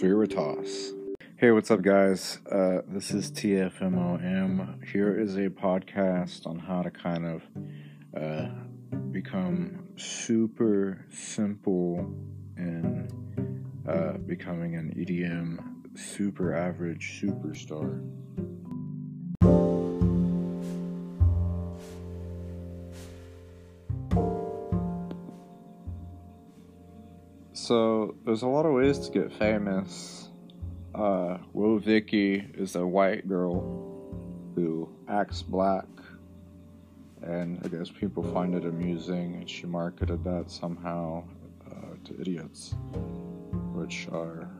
Veritas. Hey, what's up, guys? Uh, this is TFMOM. Here is a podcast on how to kind of uh, become super simple in uh, becoming an EDM super average superstar. So there's a lot of ways to get famous. Uh, Woah Vicky is a white girl who acts black, and I guess people find it amusing, and she marketed that somehow uh, to idiots, which are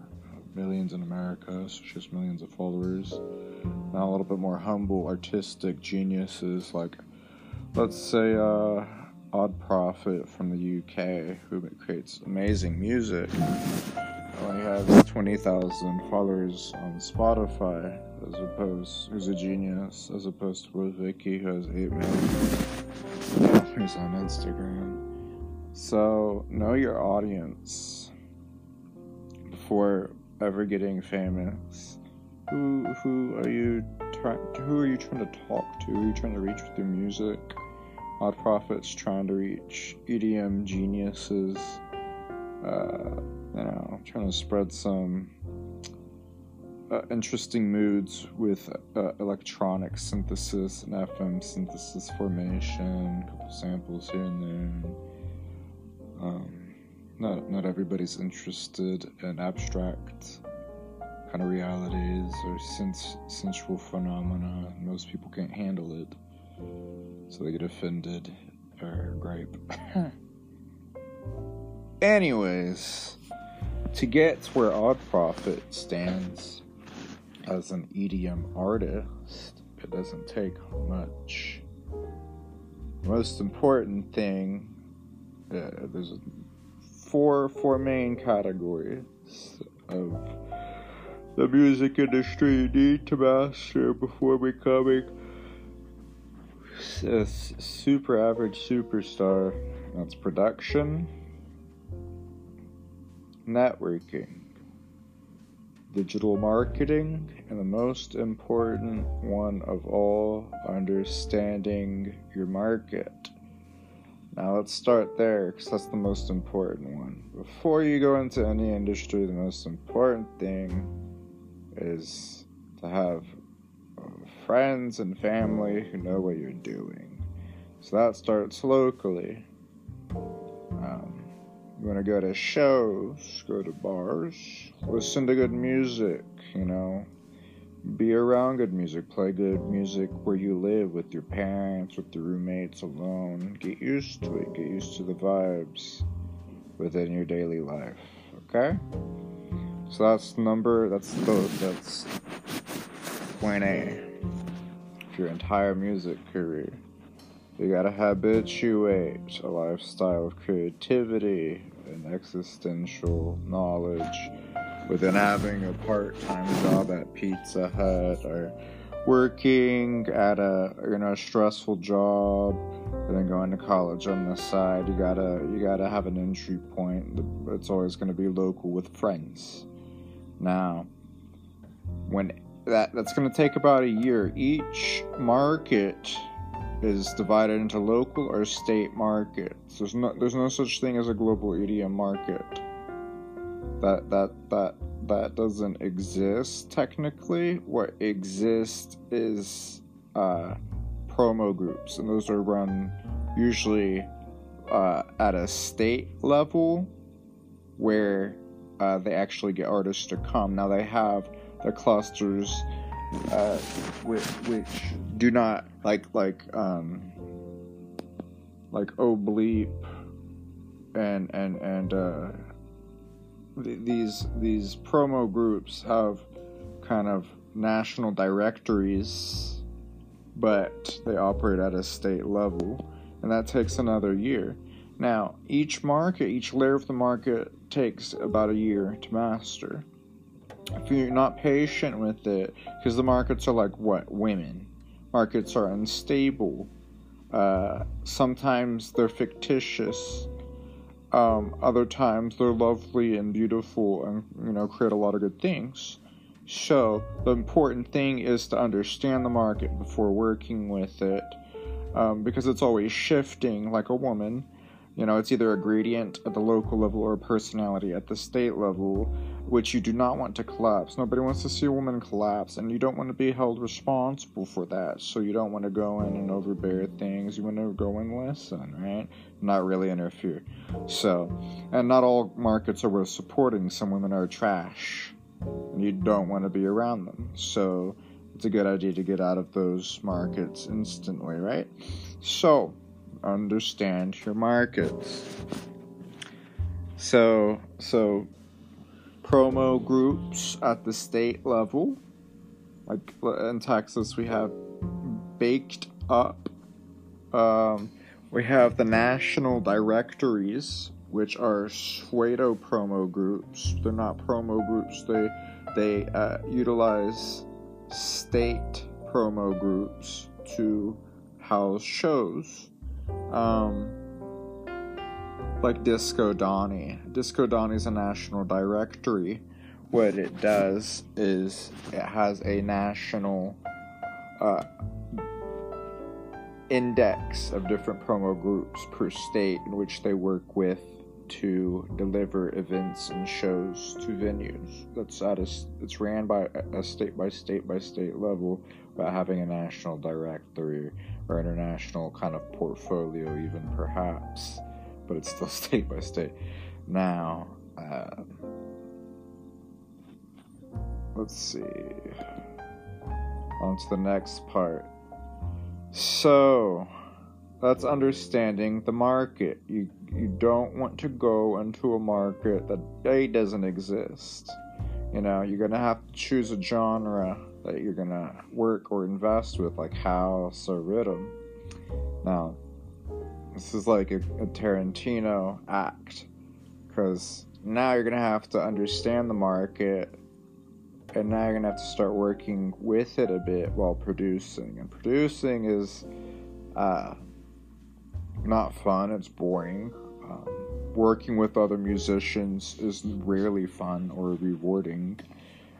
millions in America, so she has millions of followers. Now a little bit more humble, artistic geniuses like, let's say, uh, Odd Prophet from the UK, who creates amazing music, only has 20,000 followers on Spotify, as opposed, who's a genius, as opposed to Woah Vicky, who has 8 million followers on Instagram. So, know your audience before ever getting famous. Who, who are you trying, who are you trying to talk to? Who are you trying to reach with your music? Odd Prophet's trying to reach EDM geniuses, uh, you know, trying to spread some uh, interesting moods with uh, electronic synthesis and FM synthesis formation, a couple samples here and there. Um, not not everybody's interested in abstract kind of realities or sens- sensual phenomena. Most people can't handle it so they get offended or gripe. Anyways, to get where Odd Prophet stands as an EDM artist, it doesn't take much. Most important thing, uh, there's four four main categories of the music industry you need to master before becoming a super average superstar. That's production, networking, digital marketing, and the most important one of all, understanding your market. Now let's start there because that's the most important one. Before you go into any industry, the most important thing is to have friends and family who know what you're doing. So that starts locally. Um, you want to go to shows, go to bars, listen to good music, you know, be around good music, play good music where you live with your parents, with your roommates, alone. Get used to it, get used to the vibes within your daily life, okay? So that's number, that's both, that's point A your entire music career. You gotta habituate a lifestyle of creativity and existential knowledge within having a part time job at Pizza Hut or working at a you know a stressful job and then going to college on the side you gotta you gotta have an entry point it's always going to be local with friends now when that that's going to take about a year. Each market is divided into local or state markets. There's no there's no such thing as a global EDM market. That that that that doesn't exist technically. What exists is uh, promo groups, and those are run usually uh, at a state level where uh, they actually get artists to come. Now they have the clusters uh, which, which do not like like um like Obleep and and and uh, th- these these promo groups have kind of national directories, but they operate at a state level, and that takes another year. Now, each market, each layer of the market takes about a year to master if you're not patient with it, because the markets are like what women, markets are unstable. Uh, sometimes they're fictitious. Um, other times they're lovely and beautiful and you know create a lot of good things. So the important thing is to understand the market before working with it, um, because it's always shifting like a woman. You know, it's either a gradient at the local level or a personality at the state level, which you do not want to collapse. Nobody wants to see a woman collapse, and you don't want to be held responsible for that. So you don't want to go in and overbear things. You want to go and listen, right? Not really interfere. So, and not all markets are worth supporting. Some women are trash, and you don't want to be around them. So, it's a good idea to get out of those markets instantly, right? So, understand your markets. So, so promo groups at the state level, like in Texas, we have Baked Up. Um, we have the national directories, which are pseudo promo groups. They're not promo groups. They they uh, utilize state promo groups to house shows um, like Disco Donnie. Disco Donnie is a national directory. What it does is it has a national uh, index of different promo groups per state in which they work with to deliver events and shows to venues. That's at a, it's ran by a state by state by state level, but having a national directory or international kind of portfolio, even perhaps, but it's still state by state. Now, uh, let's see. On to the next part. So, that's understanding the market. You you don't want to go into a market that A doesn't exist. You know, you're gonna have to choose a genre that you're gonna work or invest with, like house or rhythm. Now, this is like a, a Tarantino act, because now you're gonna have to understand the market, and now you're gonna have to start working with it a bit while producing. And producing is uh, not fun; it's boring. Um, working with other musicians is rarely fun or rewarding.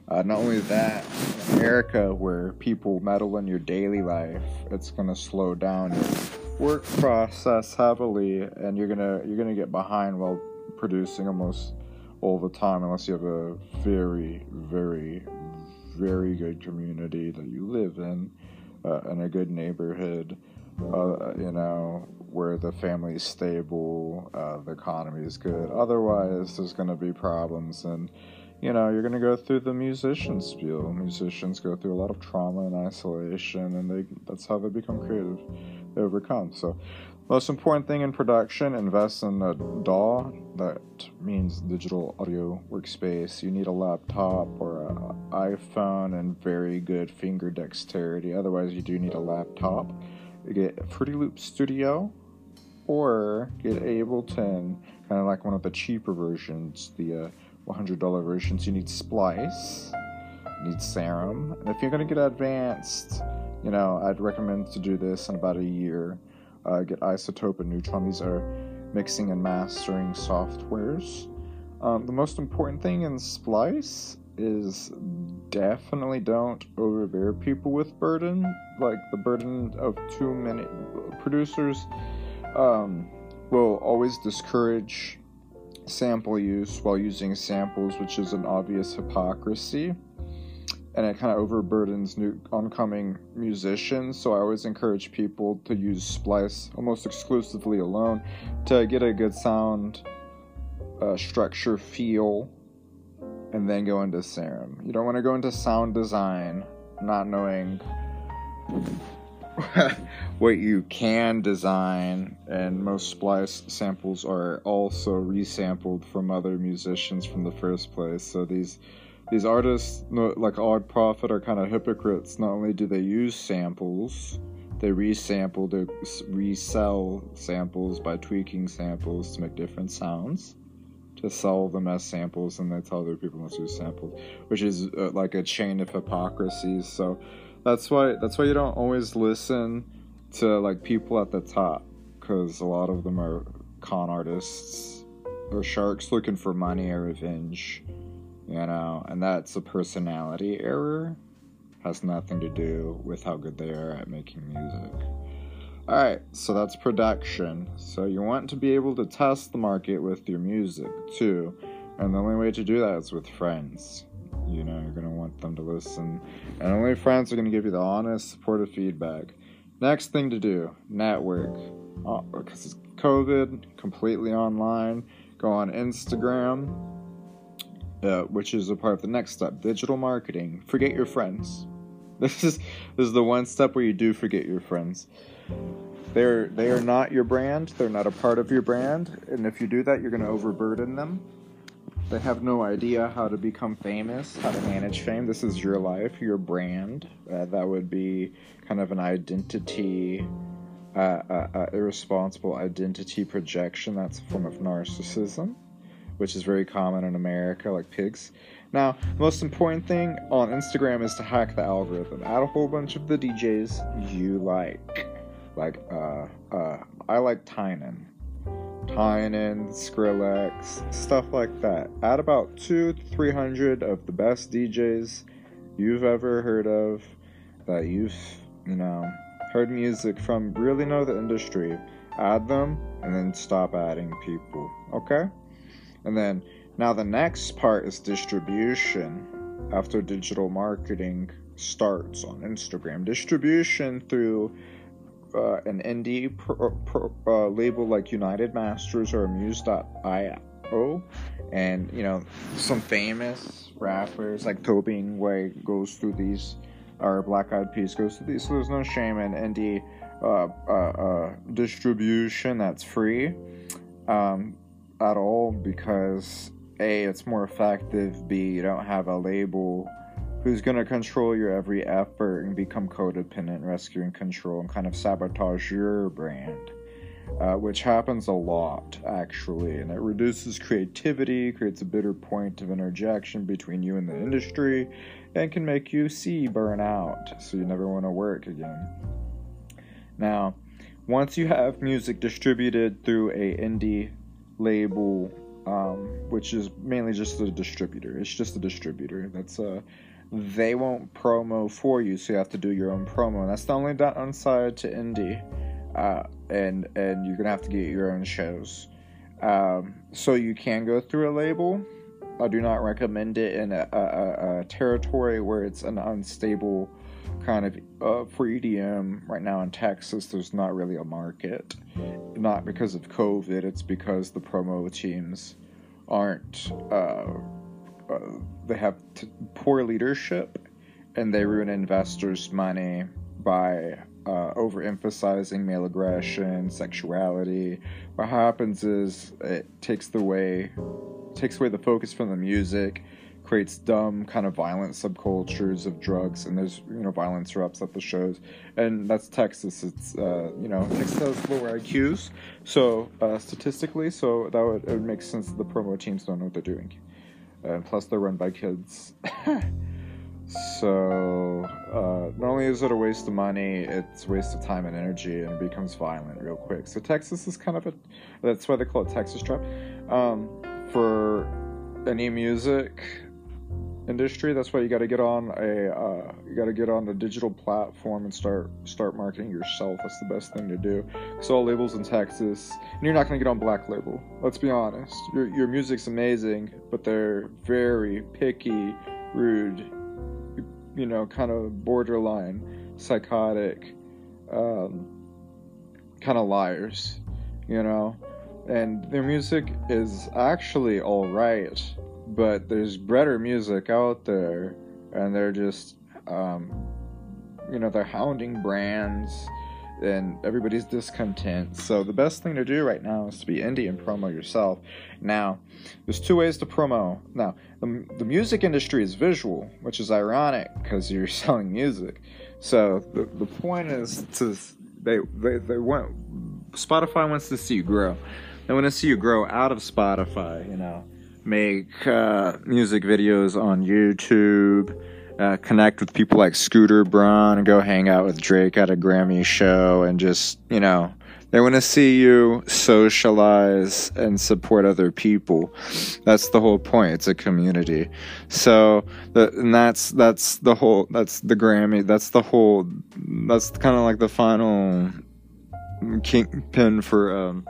Uh, not only that, in America, where people meddle in your daily life, it's gonna slow down your work process heavily, and you're gonna you're gonna get behind while producing almost all the time, unless you have a very, very, very good community that you live in, uh, in a good neighborhood, uh, you know, where the family's stable, uh, the economy is good. Otherwise, there's gonna be problems and you know, you're going to go through the musician spiel. Musicians go through a lot of trauma and isolation, and they that's how they become creative. They overcome. So, most important thing in production, invest in a DAW. That means digital audio workspace. You need a laptop or an iPhone and very good finger dexterity. Otherwise, you do need a laptop. Get Fruity Loop Studio or get Ableton, kind of like one of the cheaper versions, the uh, $100 versions, you need Splice, you need Serum, and if you're going to get advanced, you know, I'd recommend to do this in about a year. Uh, get iZotope and Neutron. These are mixing and mastering softwares. Um, the most important thing in Splice is definitely don't overbear people with burden, like the burden of too many producers. Um, will always discourage sample use while using samples, which is an obvious hypocrisy. And it kind of overburdens new oncoming musicians. So I always encourage people to use Splice almost exclusively alone to get a good sound uh, structure feel and then go into Serum. You don't want to go into sound design not knowing what you can design, and most splice samples are also resampled from other musicians from the first place. So these these artists, like Odd Prophet, are kind of hypocrites. Not only do they use samples, they resample, they resell samples by tweaking samples to make different sounds to sell them as samples, and they tell other people not to use samples, which is uh, like a chain of hypocrisies. So that's why that's why you don't always listen to like people at the top because a lot of them are con artists or shark's looking for money or revenge, you know, and that's a personality error. Has nothing to do with how good they are at making music. Alright, so that's production. So you want to be able to test the market with your music too. And the only way to do that is with friends. You know, you're to want them to listen. And only friends are to give you the honest, supportive feedback. Next thing to do network. Oh, because it's COVID, completely online. Go on Instagram, uh, which is a part of the next step digital marketing. Forget your friends. This is this is the one step where you do forget your friends. They're they are not your brand. They're not a part of your brand, and if you do that, you're going to overburden them. They have no idea how to become famous, how to manage fame. This is your life, your brand. Uh, that would be kind of an identity, uh, uh, uh irresponsible identity projection. That's a form of narcissism, which is very common in America, like pigs. Now, the most important thing on Instagram is to hack the algorithm. Add a whole bunch of the DJs you like. Like, uh, uh, I like Tynan. Tynan, Skrillex, stuff like that. Add about two, three hundred of the best DJs you've ever heard of, that you've, you know, heard music from, really know the industry. Add them, and then stop adding people, okay? And then, now the next part is distribution after digital marketing starts on Instagram. Distribution through uh, an indie pro, pro, uh, label like United Masters or Amuse.io, and you know some famous rappers like Tobin Way goes through these, or Black Eyed Peas goes through these. So there's no shame in indie uh, uh, uh distribution that's free um, at all because a it's more effective. B you don't have a label who's going to control your every effort and become codependent, rescue and control, and kind of sabotage your brand, uh, which happens a lot actually, and it reduces creativity, creates a bitter point of interjection between you and the industry, and can make you see burn out, so you never want to work again. Now, once you have music distributed through a indie label um, which is mainly just a distributor. It's just a distributor. That's uh, they won't promo for you, so you have to do your own promo. And that's the only downside to indie. Uh, and and you're gonna have to get your own shows. Um, so you can go through a label. I do not recommend it in a, a, a territory where it's an unstable kind of uh, for EDM right now in Texas. There's not really a market, not because of COVID. It's because the promo teams aren't. Uh, uh, they have t- poor leadership and they ruin investors' money by uh, overemphasizing male aggression, sexuality. What happens is it takes the way takes away the focus from the music, creates dumb kind of violent subcultures of drugs, and there's you know violence erupts at the shows, and that's Texas. It's uh, you know Texas has lower IQs, so uh, statistically, so that would it would make sense that the promo teams don't know what they're doing and plus they're run by kids. so uh, not only is it a waste of money, it's a waste of time and energy, and it becomes violent real quick. So Texas is kind of a that's why they call it Texas trap. Um, for any music industry. That's why you got to get on a uh, you got to get on a digital platform and start start marketing yourself. That's the best thing to do. Because all labels in Texas, and you're not going to get on Black Label. Let's be honest. Your your music's amazing, but they're very picky, rude, you know, kind of borderline psychotic, um, kind of liars. You know, and their music is actually all right but there's better music out there, and they're just, um, you know, they're hounding brands, and everybody's discontent. So the best thing to do right now is to be indie and promo yourself. Now, there's two ways to promo. Now, the, the music industry is visual, which is ironic because you're selling music. So the, the point is to they they they want Spotify wants to see you grow. They want to see you grow out of Spotify, you know make uh, music videos on YouTube, uh, connect with people like Scooter Braun, go hang out with Drake at a Grammy show, and just you know They want to see you socialize and support other people. That's the whole point. It's a community. So, the, and that's that's the whole. That's the Grammy. That's the whole. That's kind of like the final kingpin for um,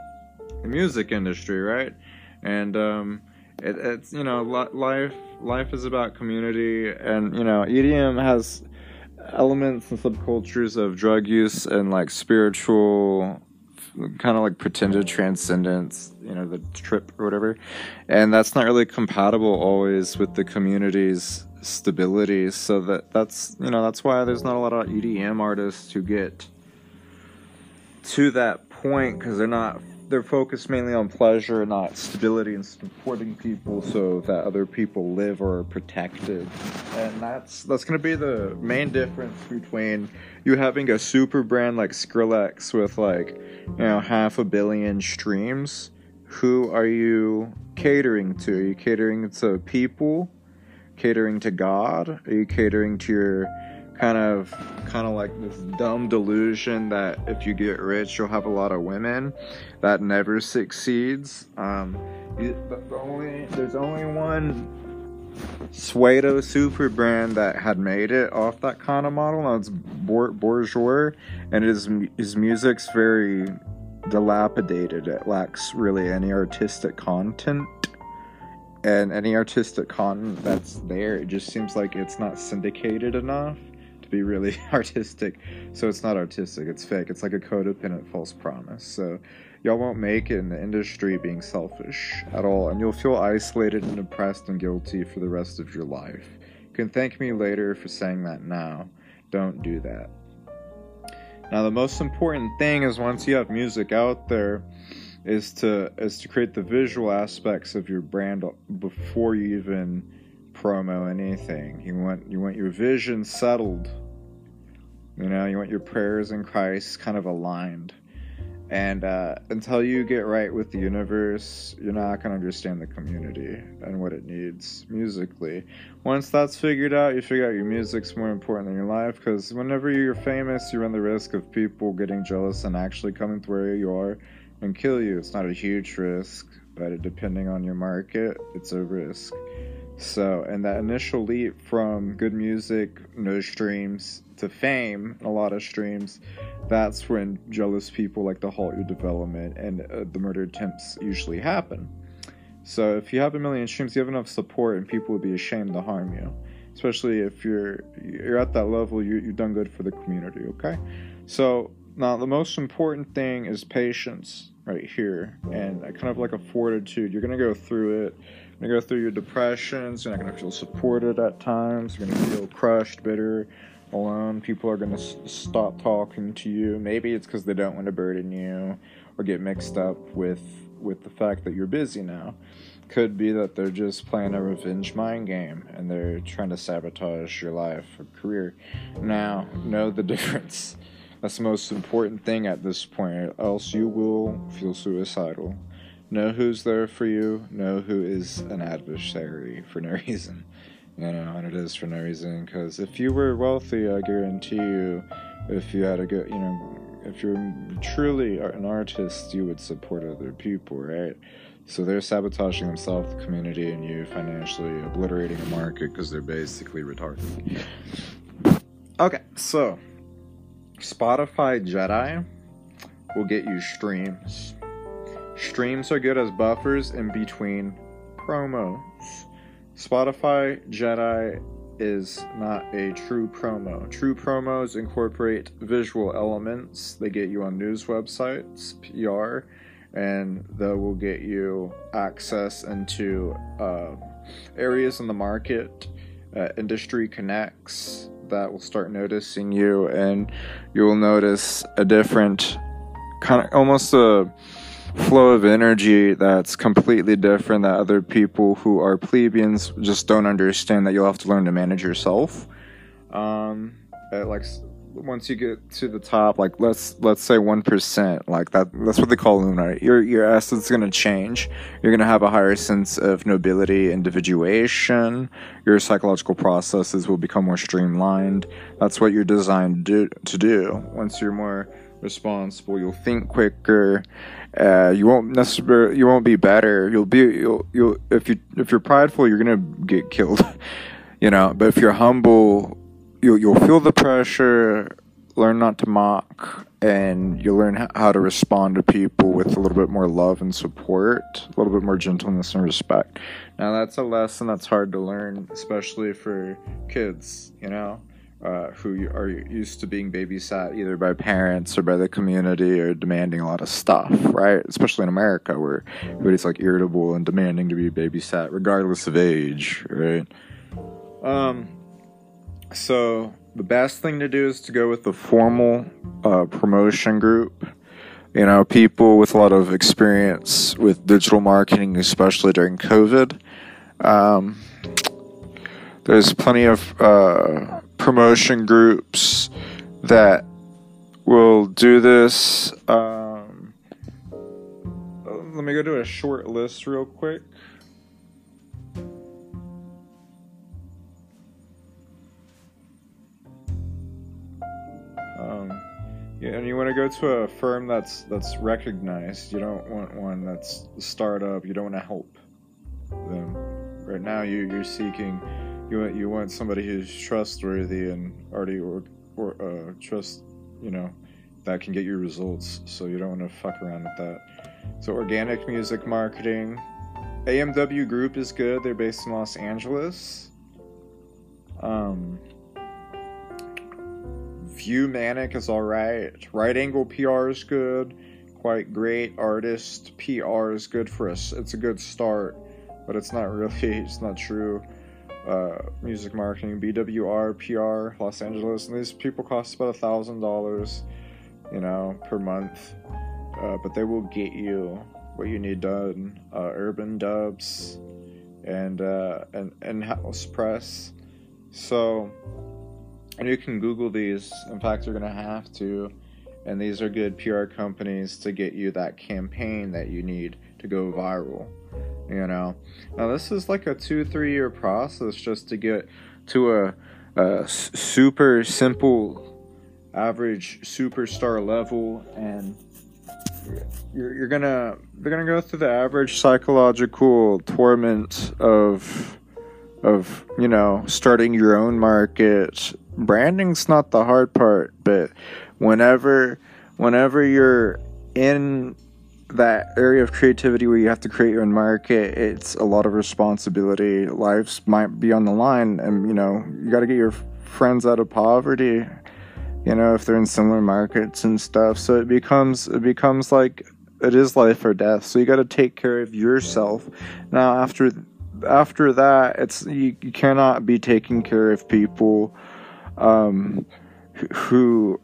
the music industry, right? And um, it, it's you know life life is about community, and you know EDM has elements and subcultures of drug use and like spiritual kind of like pretended transcendence, you know, the trip or whatever. And that's not really compatible always with the community's stability. So that that's you know that's why there's not a lot of EDM artists who get to that point because they're not they're focused mainly on pleasure, not stability and supporting people so that other people live or are protected. And that's that's gonna be the main difference between you having a super brand like Skrillex with like, you know, half a billion streams. Who are you catering to? Are you catering to people? Catering to God? Are you catering to your kind of kind of like this dumb delusion that if you get rich you'll have a lot of women. That never succeeds. Um the only there's only one Suedo super brand that had made it off that kind of model. Now it's bourgeois and his his music's very dilapidated. It lacks really any artistic content. And any artistic content that's there it just seems like it's not syndicated enough be really artistic. So it's not artistic, it's fake. It's like a codependent false promise. So y'all won't make it in the industry being selfish at all, and you'll feel isolated and depressed and guilty for the rest of your life. You can thank me later for saying that now. Don't do that. Now the most important thing is once you have music out there is to is to create the visual aspects of your brand before you even promo anything. You want you want your vision settled. You know, you want your prayers in Christ kind of aligned. And uh, until you get right with the universe, you're not going to understand the community and what it needs musically. Once that's figured out, you figure out your music's more important than your life because whenever you're famous, you run the risk of people getting jealous and actually coming to where you are and kill you. It's not a huge risk, but depending on your market, it's a risk. So, and that initial leap from good music, no streams, to fame, a lot of streams, that's when jealous people like to halt your development and uh, the murder attempts usually happen. So, if you have a million streams, you have enough support, and people would be ashamed to harm you. Especially if you're you're at that level, you you've done good for the community. Okay, so now the most important thing is patience right here, and kind of like a fortitude. You're gonna go through it gonna go through your depressions. You're not gonna feel supported at times. You're gonna feel crushed, bitter, alone. People are gonna s- stop talking to you. Maybe it's because they don't want to burden you or get mixed up with with the fact that you're busy now. Could be that they're just playing a revenge mind game and they're trying to sabotage your life or career. Now, know the difference. That's the most important thing at this point, else you will feel suicidal. Know who's there for you. Know who is an adversary for no reason. You know, and it is for no reason. Because if you were wealthy, I guarantee you, if you had a good, you know, if you're truly an artist, you would support other people, right? So they're sabotaging themselves, the community, and you financially obliterating the market because they're basically retarded. Okay, so Spotify Jedi will get you streams Streams are good as buffers in between promos. Spotify Jedi is not a true promo. True promos incorporate visual elements. They get you on news websites, PR, and that will get you access into uh, areas in the market, uh, industry connects that will start noticing you, and you will notice a different kind of almost a flow of energy that's completely different that other people who are plebeians just don't understand that you'll have to learn to manage yourself. Um like once you get to the top like let's let's say 1% like that that's what they call luminary your your essence is to change. You're to have a higher sense of nobility individuation. Your psychological processes will become more streamlined. That's what you're designed do, to do. once you're more responsible. You'll think quicker. Uh, you won't necessarily you won't be better. You'll be you'll you'll if you if you're prideful, you're gonna get killed. you know. But if you're humble, you'll you'll feel the pressure. Learn not to mock, and you'll learn how to respond to people with a little bit more love and support, a little bit more gentleness and respect. Now that's a lesson that's hard to learn, especially for kids. You know uh, who are used to being babysat either by parents or by the community or demanding a lot of stuff, right? Especially in America where everybody's like irritable and demanding to be babysat regardless of age, right? Um, so the best thing to do is to go with the formal uh, promotion group. You know, people with a lot of experience with digital marketing, especially during COVID. Um, there's plenty of uh, promotion groups that will do this. Um, let me go to a short list real quick. Um, yeah, and you want to go to a firm that's that's recognized. You don't want one that's a startup. You don't want to help them. Right now, you you're seeking you want you want somebody who's trustworthy and already or or uh, trust you know that can get you results. So you don't want to fuck around with that. So organic music marketing, AMW Group is good. They're based in Los Angeles. Um, Viewmanic is all right. Right Angle PR is good. Quite great. Artist PR is good for us. It's a good start, but it's not really. It's not true uh, music marketing, BWR, PR, Los Angeles, and these people cost about a thousand dollars, you know, per month. Uh, but they will get you what you need done. Uh, urban dubs and uh, and and house press. So, and you can Google these. In fact, you're gonna have to. And these are good PR companies to get you that campaign that you need to go viral you know. Now this is like a two three year process just to get to a, a super simple average superstar level and you're, you're gonna they're gonna go through the average psychological torment of of you know starting your own market. Branding's not the hard part but whenever whenever you're in that area of creativity where you have to create your own market, it's a lot of responsibility. Lives might be on the line, and you know, you got to get your friends out of poverty. You know, if they're in similar markets and stuff, so it becomes it becomes like it is life or death. So you got to take care of yourself. Now, after after that, it's you, you cannot be taking care of people um, who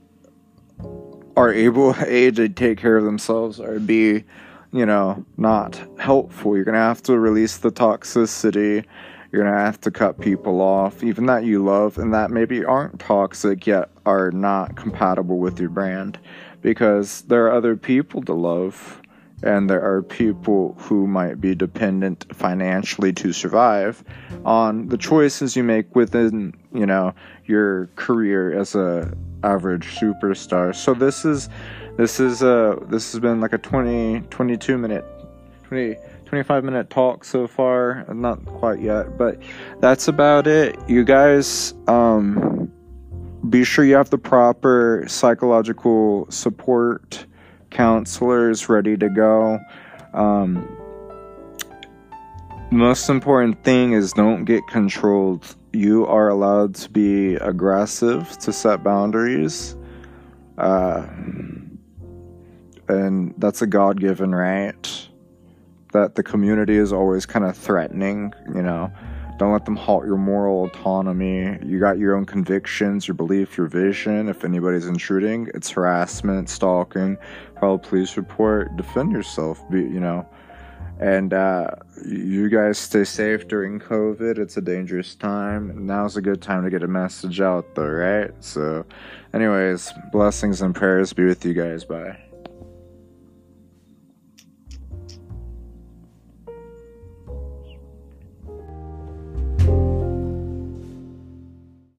are able a to take care of themselves or b you know not helpful. You're gonna have to release the toxicity. You're gonna have to cut people off even that you love and that maybe aren't toxic yet are not compatible with your brand. Because there are other people to love and there are people who might be dependent financially to survive on the choices you make within you know your career as a average superstar. So this is this is uh this has been like a 20 22 minute 20 25 minute talk so far. Not quite yet but that's about it. You guys um be sure you have the proper psychological support counselors ready to go um most important thing is don't get controlled you are allowed to be aggressive to set boundaries. Uh, and that's a God given right. That the community is always kind of threatening, you know. Don't let them halt your moral autonomy. You got your own convictions, your belief, your vision. If anybody's intruding, it's harassment, stalking, file a police report, defend yourself, be, you know and uh, you guys stay safe during COVID. It's a dangerous time. Now's a good time to get a message out, though, right? So, anyways, blessings and prayers be with you guys. Bye.